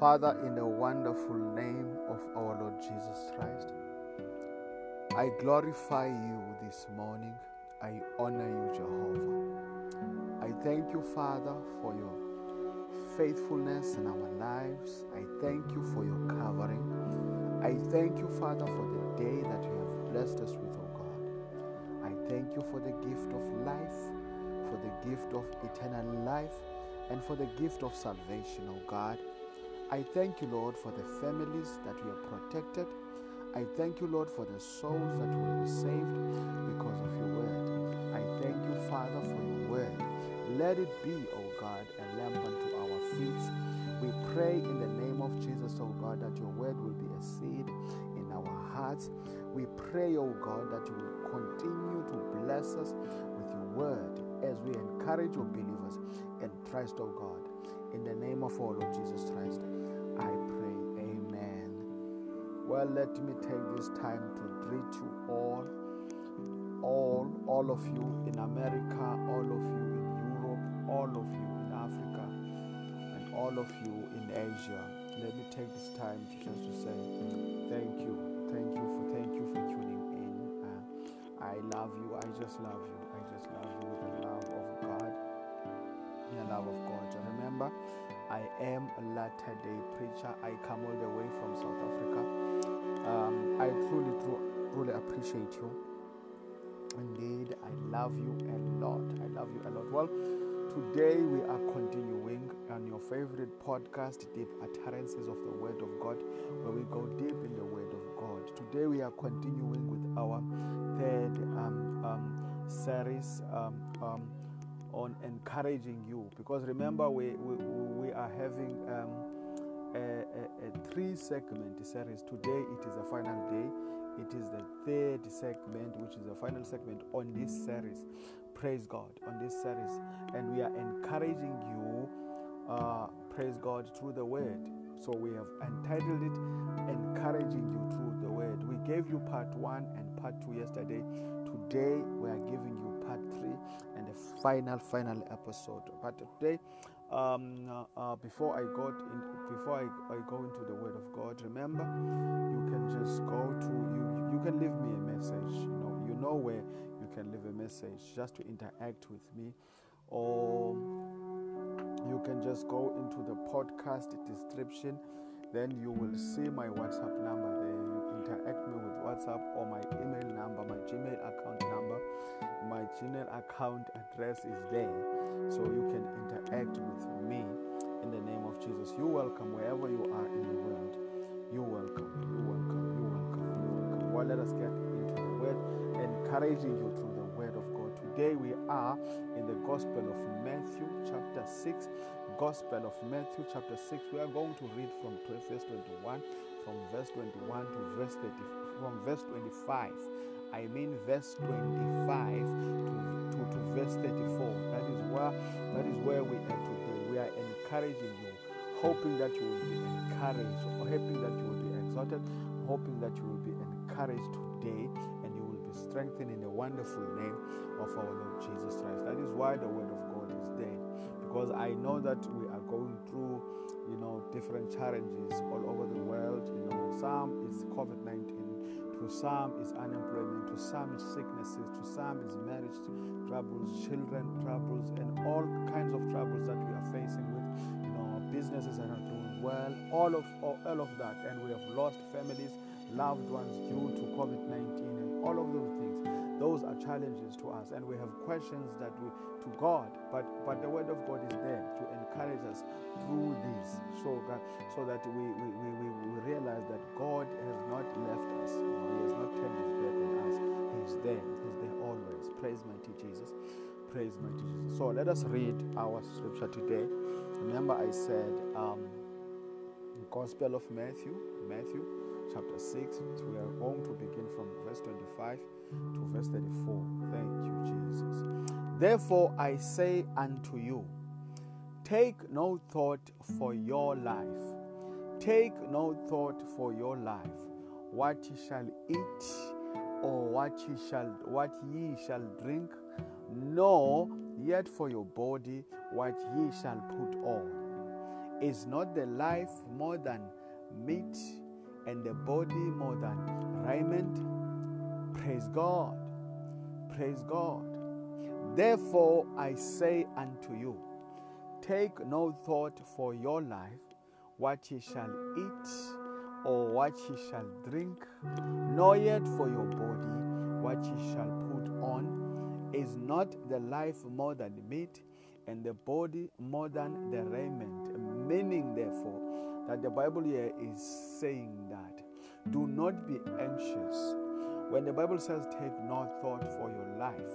Father, in the wonderful name of our Lord Jesus Christ, I glorify you this morning. I honor you, Jehovah. I thank you, Father, for your faithfulness in our lives. I thank you for your covering. I thank you, Father, for the day that you have blessed us with, oh God. I thank you for the gift of life, for the gift of eternal life, and for the gift of salvation, oh God. I thank you, Lord, for the families that we have protected. I thank you, Lord, for the souls that will be saved because of your word. I thank you, Father, for your word. Let it be, O oh God, a lamp unto our feet. We pray in the name of Jesus, O oh God, that your word will be a seed in our hearts. We pray, O oh God, that you will continue to bless us with your word as we encourage your believers in Christ, O God. In the name of our Lord Jesus Christ, I pray. Amen. Well, let me take this time to greet you all, all, all of you in America, all of you in Europe, all of you in Africa, and all of you in Asia. Let me take this time just to say thank you, thank you for, thank you for tuning in. Uh, I love you. I just love you. I just love you Remember, I am a Latter Day preacher. I come all the way from South Africa. Um, I truly, truly, truly appreciate you. Indeed, I love you a lot. I love you a lot. Well, today we are continuing on your favorite podcast, Deep Utterances of the Word of God, where we go deep in the Word of God. Today we are continuing with our third um, um, series um, um on encouraging you. Because remember, we, we, we are having um, a, a, a three segment series. Today it is the final day it is the third segment, which is the final segment on this series. Praise God on this series, and we are encouraging you. Uh, praise God through the word. So we have entitled it "Encouraging You Through the Word." We gave you part one and part two yesterday. Today we are giving you part three and the final, final episode. But today, um, uh, before I got in, before I, I go into the Word of God, remember you can just go to you. You can leave me a message. You know, you know where you can leave a message just to interact with me, or you can just go into the podcast description. Then you will see my WhatsApp number there. You interact me with WhatsApp or my email number, my Gmail account number. My Gmail account address is there, so you can interact with me in the name of Jesus. You're welcome wherever you are in the world. You're welcome. You're welcome. You're welcome. You're welcome. Well, let us get into the word, encouraging you through the word of God. Today we are in the Gospel of Matthew, chapter 6. Gospel of Matthew, chapter 6. We are going to read from verse 21, from verse 21 to verse 30, from verse 25. I mean verse 25 to, to, to verse 34. That is where that is where we are today. We are encouraging you, hoping that you will be encouraged, hoping that you will be exalted, hoping that you will be encouraged today and you will be strengthened in the wonderful name of our Lord Jesus Christ. That is why the word of God is there. Because I know that we are going through, you know, different challenges all over the world. You know, some is COVID 19 to some is unemployment, to some is sicknesses, to some is marriage troubles, children troubles, and all kinds of troubles that we are facing with. You know, our businesses that are not doing well, all of all, all of that, and we have lost families, loved ones due to COVID-19, and all of those. Those are challenges to us, and we have questions that we to God, but but the word of God is there to encourage us through this, so that so that we we, we, we realize that God has not left us. You know, he has not turned his back on us. He's there. He's there always. Praise mighty Jesus. Praise mighty Jesus. So let us read our scripture today. Remember, I said um, Gospel of Matthew, Matthew chapter 6. We are going to begin from verse 25 to verse 34. Thank you, Jesus. Therefore, I say unto you, take no thought for your life. Take no thought for your life, what ye shall eat, or what ye shall what ye shall drink, nor yet for your body what ye shall put on. Is not the life more than meat and the body more than raiment? Praise God. Praise God. Therefore, I say unto you, take no thought for your life, what ye shall eat, or what ye shall drink, nor yet for your body, what ye shall put on. Is not the life more than meat, and the body more than the raiment? Meaning, therefore, that the Bible here is saying do not be anxious. When the Bible says, take no thought for your life,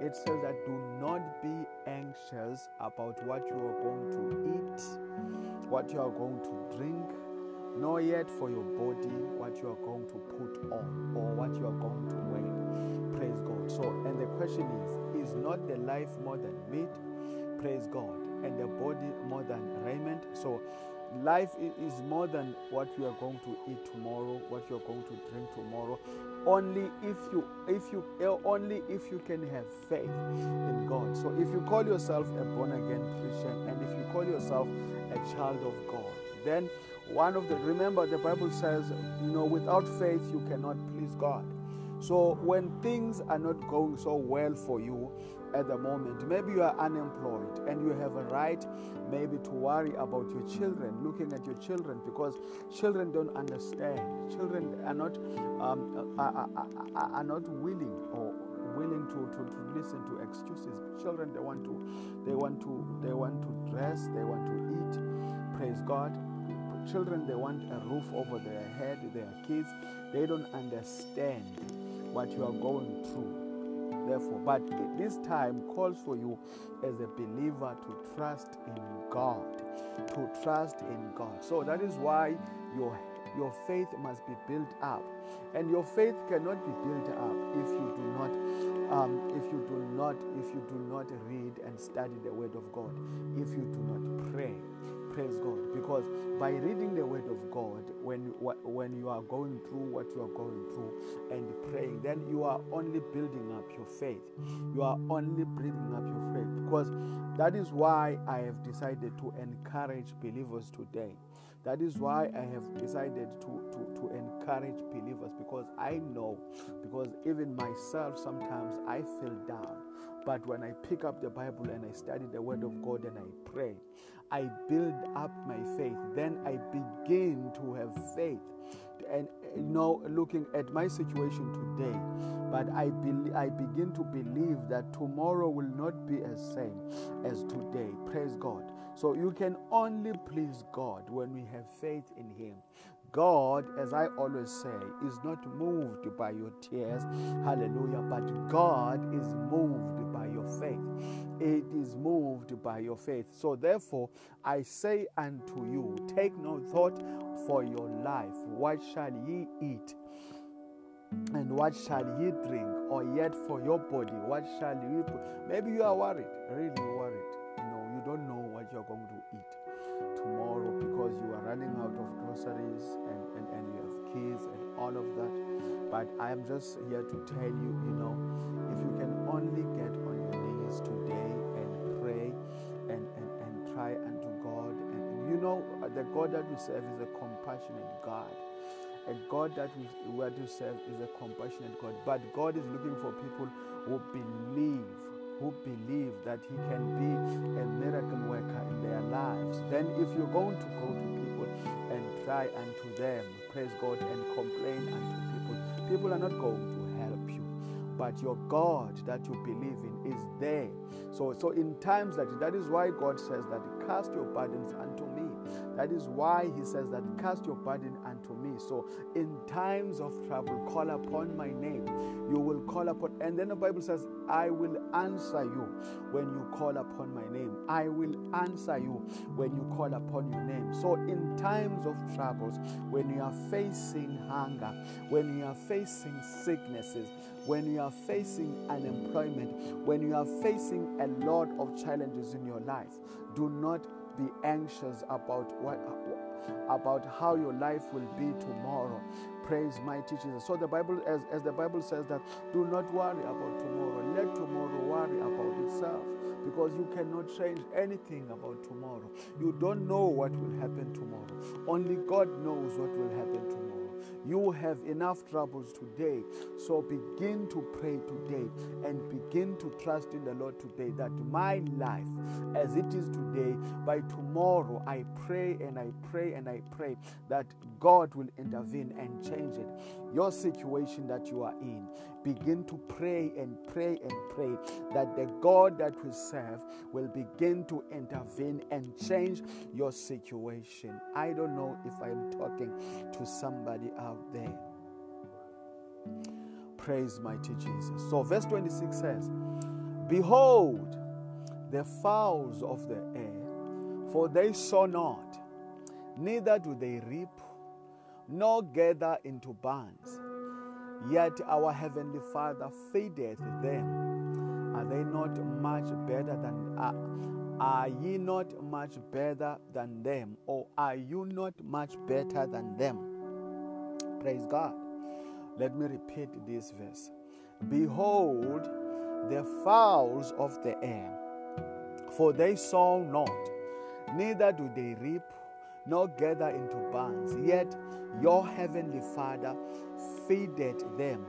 it says that do not be anxious about what you are going to eat, what you are going to drink, nor yet for your body what you are going to put on or what you are going to wear. Praise God. So, and the question is is not the life more than meat? Praise God. And the body more than raiment? So, life is more than what you are going to eat tomorrow what you are going to drink tomorrow. Only if you if you only if you can have faith in god. So if you call yourself a born again christian and if you call yourself a child of god then one of the remember the bible says you know without faith you cannot please god so when things are not going so well for you at the moment. Maybe you are unemployed and you have a right maybe to worry about your children, looking at your children because children don't understand. Children are not um, are, are, are, not willing or willing to, to, to listen to excuses. Children they want to they want to they want to dress, they want to eat. Praise God. Children they want a roof over their head, their kids. They don't understand what you are going through Therefore, but this time calls for you as a believer to trust in God. To trust in God. So that is why your your faith must be built up and your faith cannot be built up if you do not um, if you do not if you do not read and study the word of god if you do not pray praise god. Because by reading the word of god when when you are going through what you are going through and praying then you are only building up your faith. You are only building up your faith. Because that is why i have decided to encourage believers today that is why I have decided to, to, to encourage believers because I know, because even myself sometimes I feel down. But when I pick up the Bible and I study the Word of God and I pray, I build up my faith. Then I begin to have faith. And you know, looking at my situation today, but I, be, I begin to believe that tomorrow will not be as same as today. Praise God. So you can only please God when we have faith in Him. God, as I always say, is not moved by your tears, hallelujah, but God is moved by your faith. It is moved by your faith. So therefore, I say unto you, take no thought for your life. What shall ye eat? And what shall ye drink? Or yet for your body, what shall ye put? Maybe you are worried, really worried. You know, you don't know what you're going to eat tomorrow because you are running out of groceries and, and, and you have kids and all of that. But I am just here to tell you, you know, if you can only get on your knees today and pray and, and, and try unto God. And you know, the God that we serve is a compassionate God. A God that we are to serve is a compassionate God. But God is looking for people who believe who believe that He can be a miracle worker in their lives. Then, if you're going to go to people cry unto them, praise God, and complain unto people, people are not going to help you. But your God that you believe in is there. So, so in times like that, that is why God says that cast your burdens unto me. That is why He says that cast your burden unto me. So, in times of trouble, call upon my name. You will call upon, and then the Bible says, I will answer you when you call upon my name. I will answer you when you call upon your name. So, in times of troubles, when you are facing hunger, when you are facing sicknesses, when you are facing unemployment, when you are facing a lot of challenges in your life, do not be anxious about what about how your life will be tomorrow. Praise mighty Jesus. So the Bible, as, as the Bible says that do not worry about tomorrow. Let tomorrow worry about itself. because you cannot change anything about tomorrow. You don't know what will happen tomorrow. Only God knows what will happen tomorrow. You have enough troubles today. So begin to pray today and begin to trust in the Lord today that my life, as it is today, by tomorrow, I pray and I pray and I pray that God will intervene and change it. Your situation that you are in, begin to pray and pray and pray that the God that we serve will begin to intervene and change your situation. I don't know if I'm talking to somebody out there. Praise mighty Jesus. So, verse 26 says, Behold, the fowls of the air, for they sow not, neither do they reap, nor gather into barns, yet our heavenly Father feedeth them. Are they not much better than are ye not much better than them, or are you not much better than them? Praise God. Let me repeat this verse. Behold, the fowls of the air, for they sow not, neither do they reap, nor gather into barns, yet your heavenly Father feedeth them.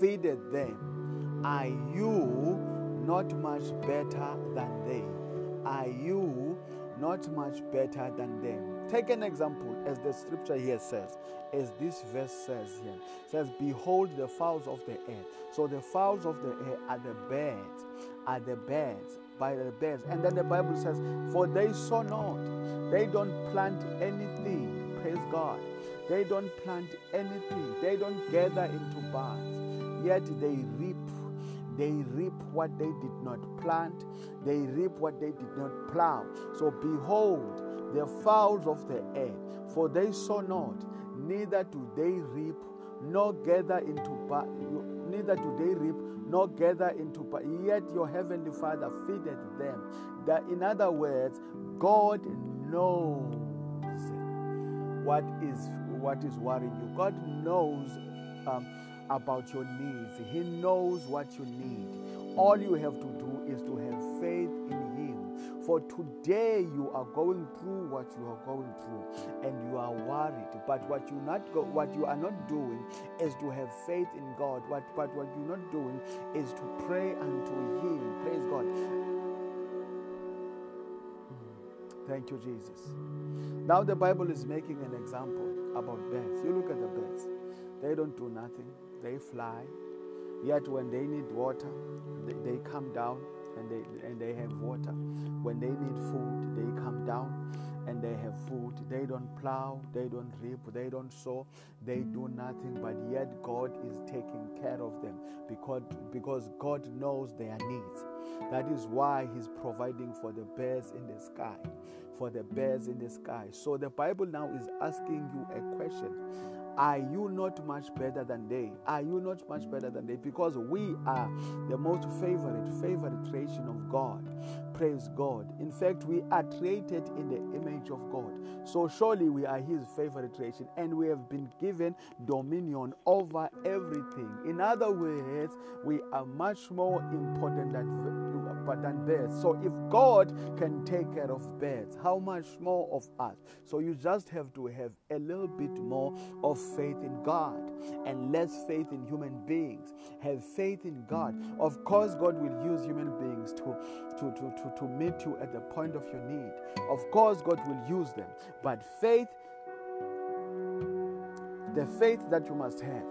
Feedeth them. Are you not much better than they? Are you not much better than them? Take an example, as the scripture here says, as this verse says here. Says, Behold the fowls of the air. So the fowls of the air are the birds, are the birds, by the birds. And then the Bible says, For they sow not, they don't plant anything. Praise God. They don't plant anything. They don't gather into barns. Yet they reap they reap what they did not plant, they reap what they did not plow. So behold, the fowls of the air, for they sow not, neither do they reap, nor gather into neither do they reap, nor gather into yet your heavenly Father feedeth them. That in other words, God knows what is what is worrying you. God knows um, about your needs. He knows what you need. All you have to do is to have. For today you are going through what you are going through, and you are worried. But what you not go, what you are not doing is to have faith in God. What but what you're not doing is to pray unto Him. Praise God. Hmm. Thank you, Jesus. Now the Bible is making an example about birds. You look at the birds. They don't do nothing they fly. Yet when they need water, they, they come down and they, and they have water. When they need food, they come down and they have food. They don't plow, they don't reap, they don't sow, they do nothing, but yet God is taking care of them because, because God knows their needs. That is why He's providing for the birds in the sky. For the birds in the sky. So the Bible now is asking you a question are you not much better than they? Are you not much better than they? Because we are the most favorite, favorite creation of God. Praise God. In fact, we are created in the image of God. So surely we are His favorite creation and we have been given dominion over everything. In other words, we are much more important than than birds. So if God can take care of birds, how much more of us? So you just have to have a little bit more of faith in God and less faith in human beings. Have faith in God. Of course, God will use human beings to, to, to, to, to meet you at the point of your need. Of course, God will use them. But faith, the faith that you must have,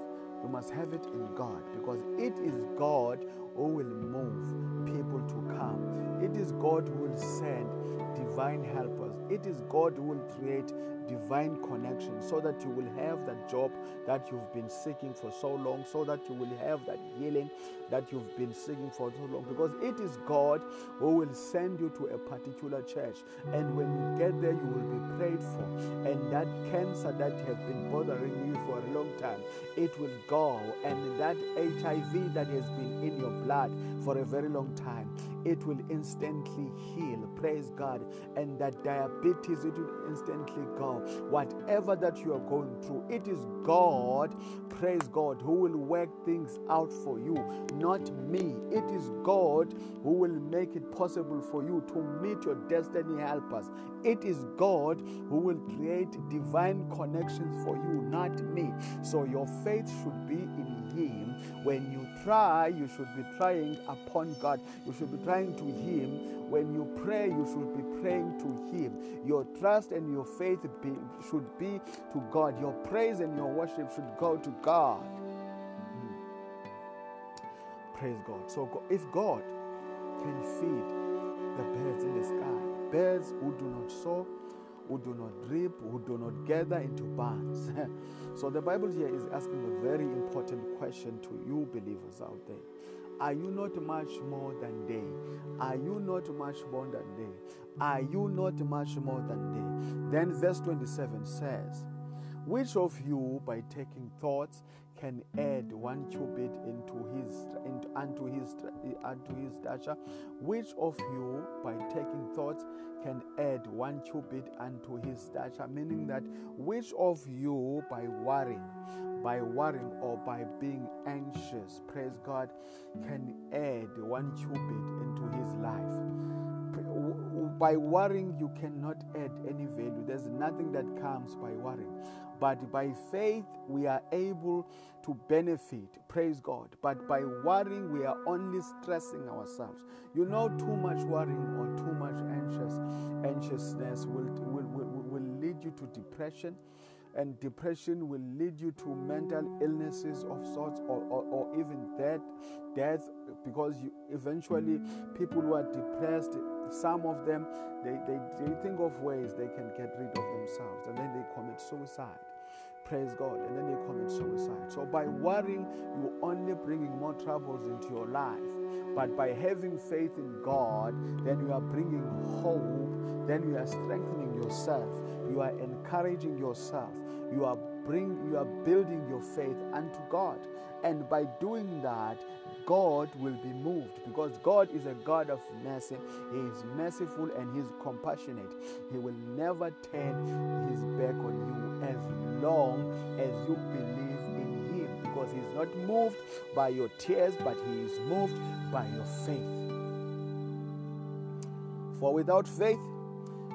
you must have it in God because it is God who will move people to come. It is God who will send divine helpers. It is God who will create divine connection so that you will have that job that you've been seeking for so long, so that you will have that healing that you've been seeking for so long. Because it is God who will send you to a particular church. And when you get there, you will be prayed for. And that cancer that has been bothering you for a long time, it will go. And that HIV that has been in your blood for a very long time, it will instantly heal. Praise God. And that diabetes, it will instantly go. Whatever that you are going through, it is God, praise God, who will work things out for you, not me. It is God who will make it possible for you to meet your destiny helpers. It is God who will create divine connections for you, not me. So your faith should be in Him. When you try, you should be trying upon God. You should be trying to Him. When you pray, you should be praying to Him. Your trust and your faith be, should be to God. Your praise and your worship should go to God. Hmm. Praise God. So if God can feed the birds in the sky, birds who do not sow, who do not reap, who do not gather into barns. so the Bible here is asking a very important question to you believers out there. Are you not much more than they? Are you not much more than they? Are you not much more than they? Then verse 27 says, Which of you, by taking thoughts, can add one cubit into his into, unto his unto his stature? Which of you, by taking thoughts, can add one cubit unto his stature? Meaning that which of you, by worrying, by worrying or by being anxious, praise God, can add one cubit into his life? By worrying, you cannot add any value. There's nothing that comes by worrying. But by faith, we are able to benefit. Praise God. But by worrying, we are only stressing ourselves. You know, too much worrying or too much anxious anxiousness will, will, will, will lead you to depression and depression will lead you to mental illnesses of sorts or, or, or even death death because you eventually people who are depressed some of them they, they, they think of ways they can get rid of themselves and then they commit suicide praise God, and then they commit suicide. So by worrying, you're only bringing more troubles into your life. But by having faith in God, then you are bringing hope, then you are strengthening yourself, you are encouraging yourself, you are bring you are building your faith unto God. And by doing that, God will be moved because God is a God of mercy. He is merciful and He is compassionate. He will never turn His back on you as long as you believe in Him because He is not moved by your tears, but He is moved by your faith. For without faith,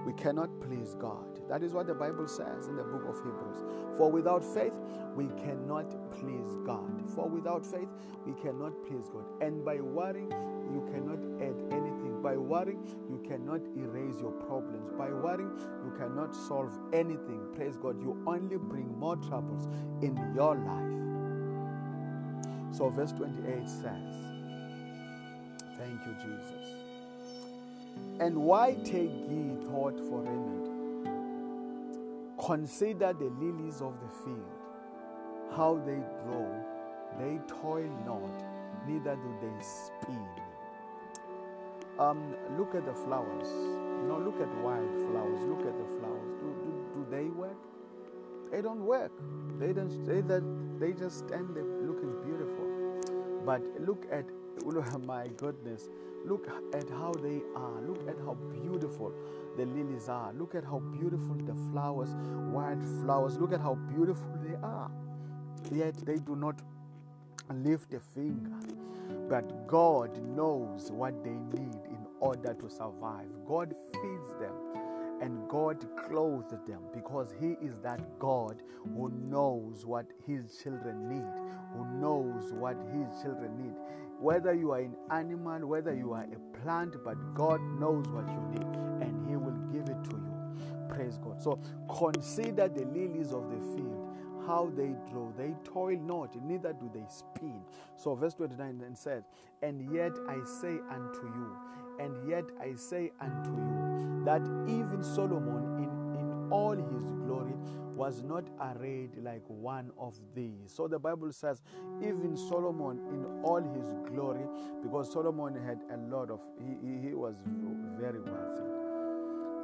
we cannot please God. That is what the Bible says in the book of Hebrews. For without faith, we cannot please God. For without faith, we cannot please God. And by worrying, you cannot add anything. By worrying, you cannot erase your problems. By worrying, you cannot solve anything. Praise God. You only bring more troubles in your life. So, verse 28 says, Thank you, Jesus. And why take ye thought for raiment? Consider the lilies of the field, how they grow. They toil not, neither do they spin. Um, look at the flowers. Know, look at wild flowers. Look at the flowers. Do, do, do they work? They don't work. They don't. They they just stand there looking beautiful. But look at my goodness. Look at how they are. Look at how beautiful the lilies are. Look at how beautiful the flowers, wild flowers, look at how beautiful they are. Yet they do not lift a finger. But God knows what they need in order to survive. God feeds them and God clothes them because He is that God who knows what His children need, who knows what His children need. Whether you are an animal, whether you are a plant, but God knows what you need give it to you. Praise God. So consider the lilies of the field, how they grow. They toil not, neither do they spin. So verse 29 then says, And yet I say unto you, and yet I say unto you, that even Solomon in, in all his glory was not arrayed like one of these. So the Bible says, even Solomon in all his glory, because Solomon had a lot of, he, he was very wealthy.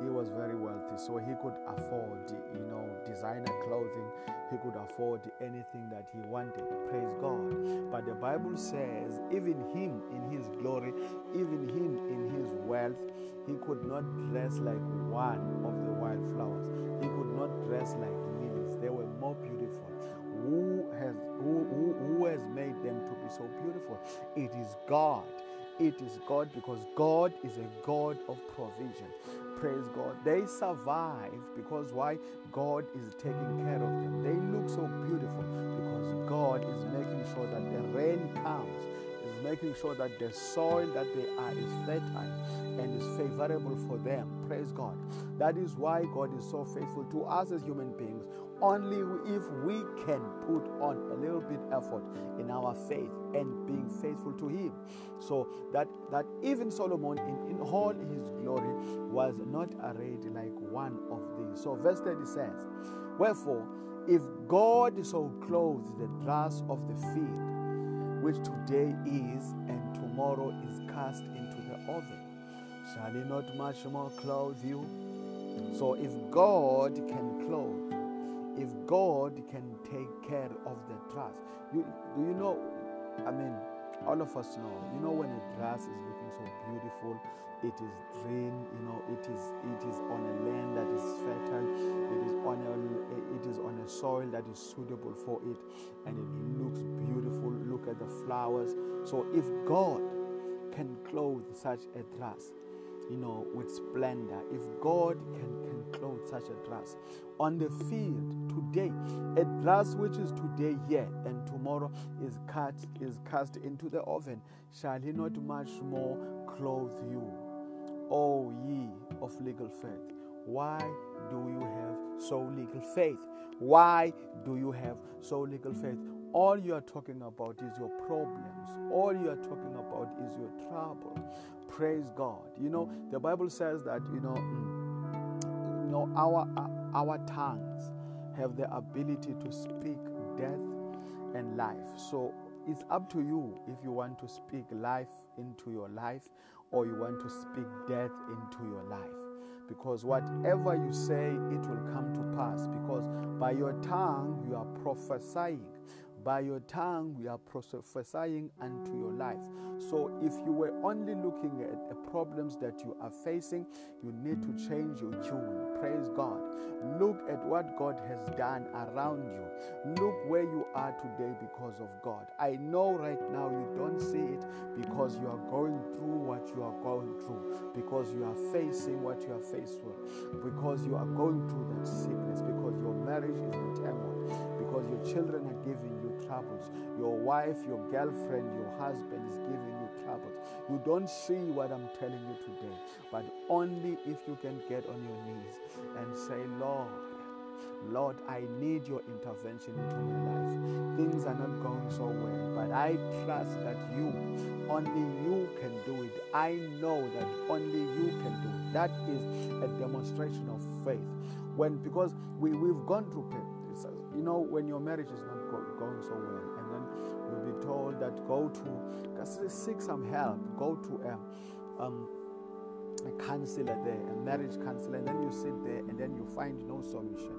He was very wealthy, so he could afford, you know, designer clothing. He could afford anything that he wanted. Praise God. But the Bible says, even him in his glory, even him in his wealth, he could not dress like one of the wildflowers. He could not dress like lilies. They were more beautiful. Who has who, who, who has made them to be so beautiful? It is God. It is God because God is a God of provision. Praise God. They survive because why? God is taking care of them. They look so beautiful because God is making sure that the rain comes, is making sure that the soil that they are is fertile and is favorable for them. Praise God. That is why God is so faithful to us as human beings only if we can put on a little bit effort in our faith and being faithful to him. So that that even solomon in, in all his glory was not arrayed like one of these. So verse 30 says wherefore if god so clothes the grass of the field which today is and tomorrow is cast into the oven shall he not much more clothe you? So if god can clothe if God can take care of the grass, you, do you know? I mean, all of us know. You know when a grass is looking so beautiful, it is green. You know, it is it is on a land that is fertile. It is on a it is on a soil that is suitable for it, and it looks beautiful. Look at the flowers. So if God can clothe such a grass, you know, with splendor, if God can, clothe such a grass on the field today, a grass which is today here and tomorrow is cut, is cast into the oven, shall he not much more clothe you, O ye of little faith? Why do you have so little faith? Why do you have so little faith? All you are talking about is your problems. All you are talking about is your trouble. Praise God. You know, the Bible says that, you know, mm, know our, uh, our tongues have the ability to speak death and life. So it's up to you if you want to speak life into your life or you want to speak death into your life. Because whatever you say, it will come to pass. Because by your tongue, you are prophesying. By your tongue, we are prophesying unto your life. So, if you were only looking at the problems that you are facing, you need to change your tune. Praise God. Look at what God has done around you. Look where you are today because of God. I know right now you don't see it because you are going through what you are going through, because you are facing what you are faced with, because you are going through that sickness, because your marriage is in turmoil, because your children are giving you troubles. Your wife, your girlfriend, your husband is giving you You don't see what I'm telling you today, but only if you can get on your knees and say, Lord, Lord, I need your intervention into my life. Things are not going so well, but I trust that you, only you can do it. I know that only you can do it. That is a demonstration of faith. When because we, we've gone through pain. You know, when your marriage is not going so well. Be told that go to, seek some help, go to a, um, a counselor there, a marriage counselor, and then you sit there and then you find no solution.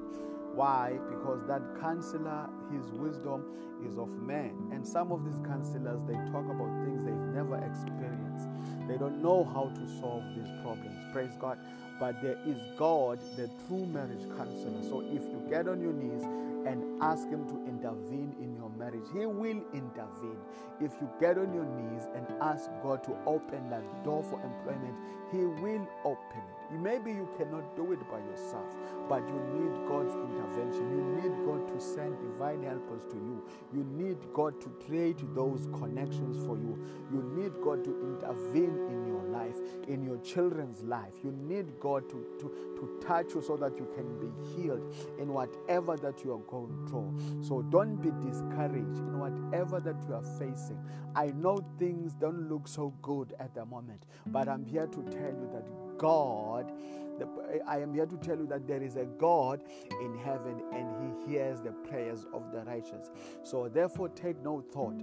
Why? Because that counselor, his wisdom is of man. And some of these counselors, they talk about things they've never experienced. They don't know how to solve these problems. Praise God. But there is God, the true marriage counselor. So if you get on your knees and ask Him to intervene in marriage. He will intervene. If you get on your knees and ask God to open that door for employment, He will open it. Maybe you cannot do it by yourself, but you need God's intervention. You need God to send divine helpers to you. You need God to create those connections for you. You need God to intervene in your life, in your children's life. You need God to, to, to touch you so that you can be healed in whatever that you are going through. So don't be discouraged in whatever that you are facing. I know things don't look so good at the moment, but I'm here to tell you that God, I am here to tell you that there is a God in heaven and He hears the prayers of the righteous. So therefore, take no thought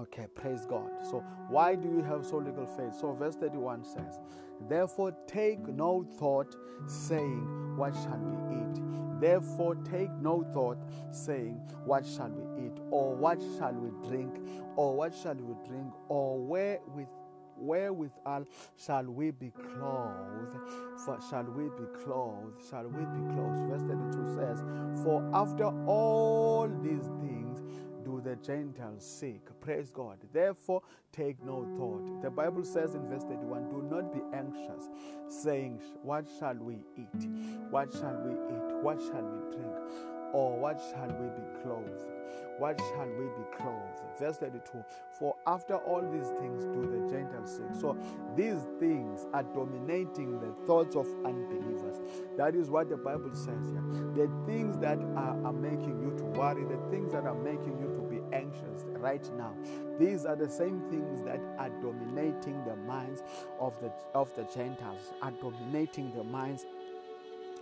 Okay, praise God. So, why do you have so little faith? So, verse 31 says, Therefore, take no thought, saying, What shall we eat? Therefore, take no thought, saying, What shall we eat? Or what shall we drink? Or what shall we drink? Or where with wherewithal shall we be clothed? For shall we be clothed? Shall we be clothed? Verse 32 says, For after all these things do the Gentiles seek. Praise God. Therefore, take no thought. The Bible says in verse 31 Do not be anxious, saying, What shall we eat? What shall we eat? What shall we drink? Or what shall we be clothed? What shall we be clothed? Verse 32 For after all these things do the Gentiles seek. So these things are dominating the thoughts of unbelievers. That is what the Bible says here. The things that are, are making you to worry, the things that are making you to be anxious right now, these are the same things that are dominating the minds of the of the Gentiles, are dominating the minds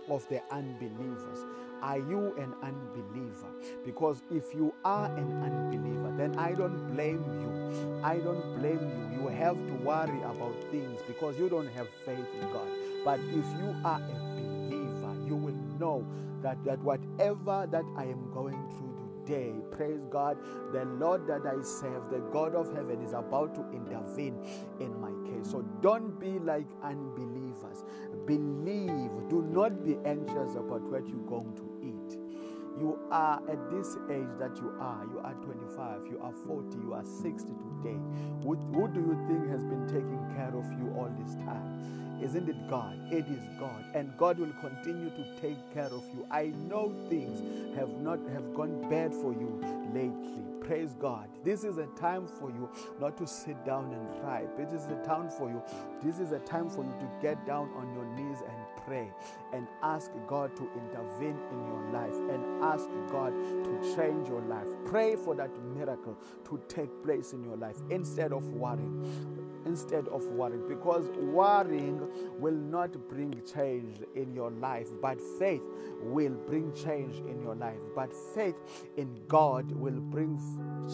of the unbelievers. Are you an unbeliever? Because if you are an unbeliever, then I don't blame you. I don't blame you. You have to worry about things because you don't have faith in God. But if you are a believer, you will know that, that whatever that I am going through today, praise God, the Lord that I serve, the God of heaven, is about to intervene in my case. So don't be like unbelievers. Believe. Do not be anxious about what you're going to eat. You are at this age that you are. You are 25, you are 40, you are 60 today. Who, who do you think has been taking care of you all this time? Isn't it God? It is God. And God will continue to take care of you. I know things have not have gone bad for you lately. Praise God. This is a time for you not to sit down and cry. It is a time for you. This is a time for you to get down on your knees and pray and ask God to intervene in your life and ask God to change your life. Pray for that miracle to take place in your life instead of worrying instead of worrying because worrying will not bring change in your life but faith will bring change in your life. But faith in God will bring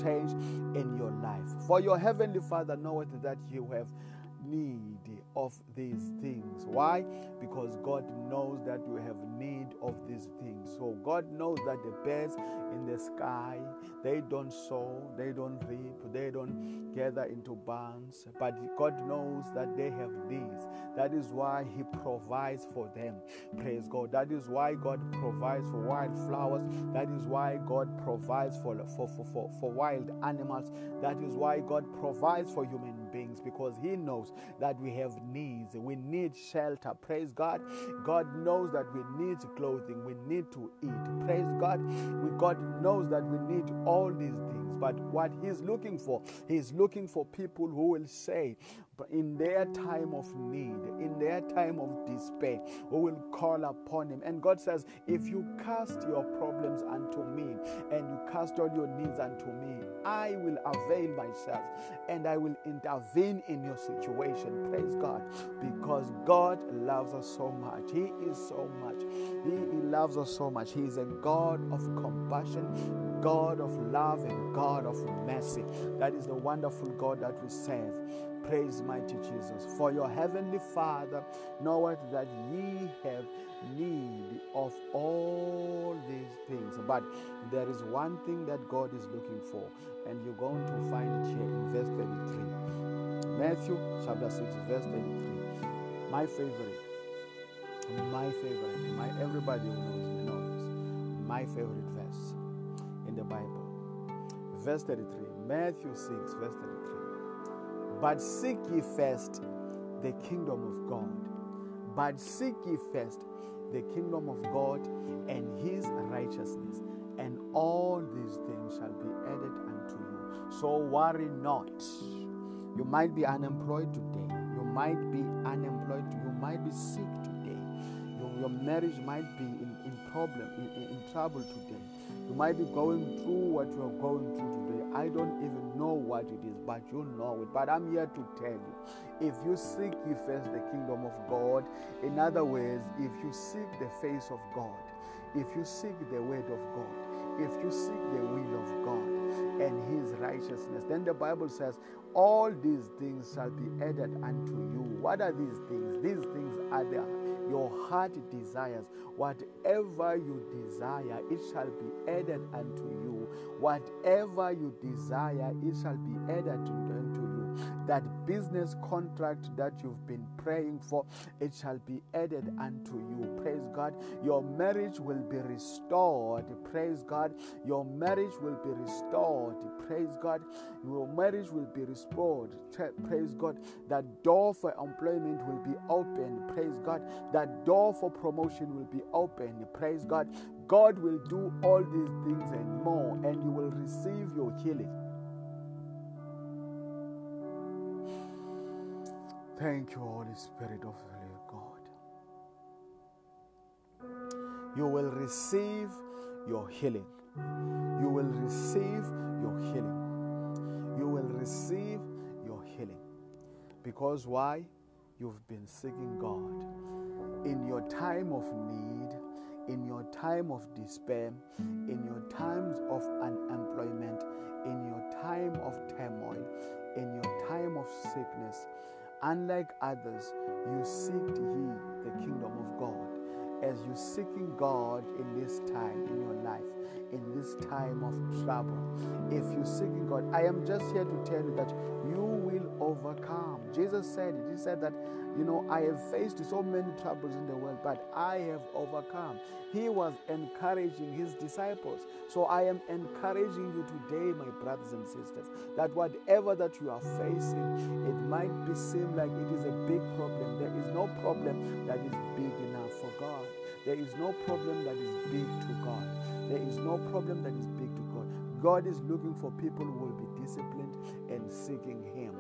change in your life. For your heavenly father knoweth that you have need of these things. Why? Because God knows that you have need of these things. So God knows that the birds in the sky, they don't sow, they don't reap, they don't gather into barns, but God knows that they have needs. That is why He provides for them. Praise God. That is why God provides for wildflowers. That is why God provides for, for, for, for, for wild animals. That is why God provides for human beings because He knows that we have needs. We need shelter. Praise God. God knows that we need clothing. We need to eat. Praise God. We, God knows that we need all these things. But what He's looking for, He's looking for people who will say, in their time of need, in their time of despair, who will call upon Him. And God says, if you cast your problems unto me and you cast all your needs unto me, I will avail myself and I will intervene in your situation. Praise God. Because God loves us so much. He is so much. He, he loves us so much. He is a God of compassion, God of love, and God of mercy. That is the wonderful God that we serve. Praise mighty Jesus. For your heavenly Father knoweth that ye have need of all these things. But there is one thing that God is looking for, and you're going to find it here in verse 33. Matthew chapter 6, verse 33. My favorite. My favorite. My everybody who knows me knows. My favorite the Bible. Verse 33. Matthew 6, verse 33. But seek ye first the kingdom of God. But seek ye first the kingdom of God and his righteousness, and all these things shall be added unto you. So worry not. You might be unemployed today. You might be unemployed. You might be sick today. Your, your marriage might be in, problem, in, in, in trouble today. You might be going through what you are going through today. I don't even know what it is, but you know it. But I'm here to tell you if you seek ye first the kingdom of God, in other words, if you seek the face of God, if you seek the word of God, if you seek the will of God, and his righteousness. Then the Bible says, All these things shall be added unto you. What are these things? These things are the, your heart desires. Whatever you desire, it shall be added unto you. Whatever you desire, it shall be added unto you that business contract that you've been praying for, it shall be added unto you. Praise God. Your marriage will be restored. Praise God. Your marriage will be restored. Praise God. Your marriage will be restored. Praise God. That door for employment will be open. Praise God. That door for promotion will be open. Praise God. God will do all these things and more, and you will receive your healing. Thank you, Holy Spirit of the living God. You will receive your healing. You will receive your healing. You will receive your healing. Because why? You've been seeking God. In your time of need, in your time of despair, in your times of unemployment, in your time of turmoil, in your time of sickness, Unlike others, you seek ye the kingdom of God. As you're seeking God in this time in your life, in this time of trouble, if you seeking God, I am just here to tell you that you will overcome. Jesus said it. He said that, you know, I have faced so many troubles in the world, but I have overcome. He was encouraging his disciples. So I am encouraging you today, my brothers and sisters, that whatever that you are facing, it might be seem like it is a big problem. There is no problem that is big enough for God. There is no problem that is big to God. There is no problem that is big to God. God is looking for people who will be disciplined and seeking Him.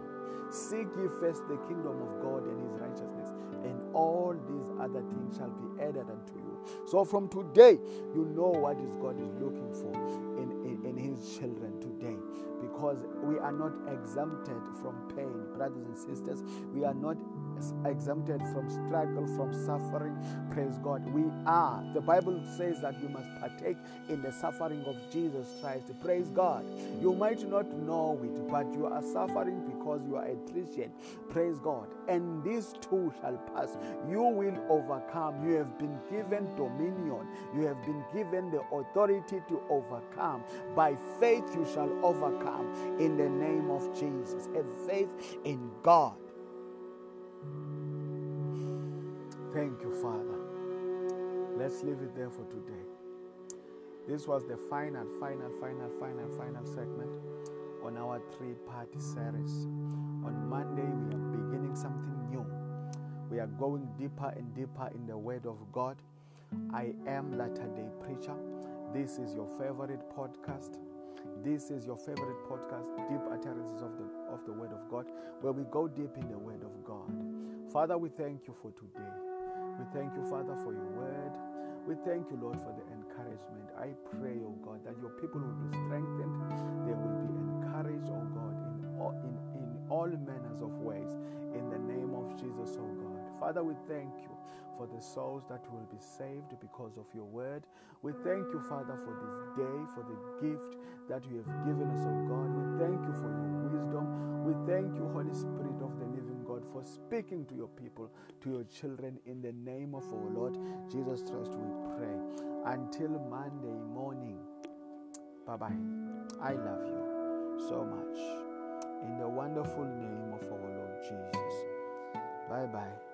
Seek ye first the kingdom of God and His righteousness, and all these other things shall be added unto you. So from today, you know what is God is looking for in, in, in His children today because we are not exempted from pain, brothers and sisters. We are not exempted from struggle, from suffering. Praise God. We are. The Bible says that you must partake in the suffering of Jesus Christ. Praise God. You might not know it, but you are suffering because you are a Christian. Praise God. And these too shall pass. You will overcome. You have been given dominion. You have been given the authority to overcome. By faith, you shall overcome in the name of Jesus. Have faith in God. Thank you, Father. Let's leave it there for today. This was the final, final, final, final, final segment on our three part series. On Monday, we are beginning something new. We are going deeper and deeper in the Word of God. I am Latter day Preacher. This is your favorite podcast. This is your favorite podcast, Deep Utterances of the, of the Word of God, where we go deep in the Word of God. Father, we thank you for today. We thank you, Father, for your word. We thank you, Lord, for the encouragement. I pray, oh God, that your people will be strengthened. They will be encouraged, oh God, in all, in, in all manners of ways. In the name of Jesus, oh God. Father, we thank you for the souls that will be saved because of your word. We thank you, Father, for this day, for the gift that you have given us, oh God. We thank you for your wisdom. We thank you, Holy Spirit of the for speaking to your people, to your children, in the name of our Lord Jesus Christ, we pray. Until Monday morning, bye bye. I love you so much. In the wonderful name of our Lord Jesus. Bye bye.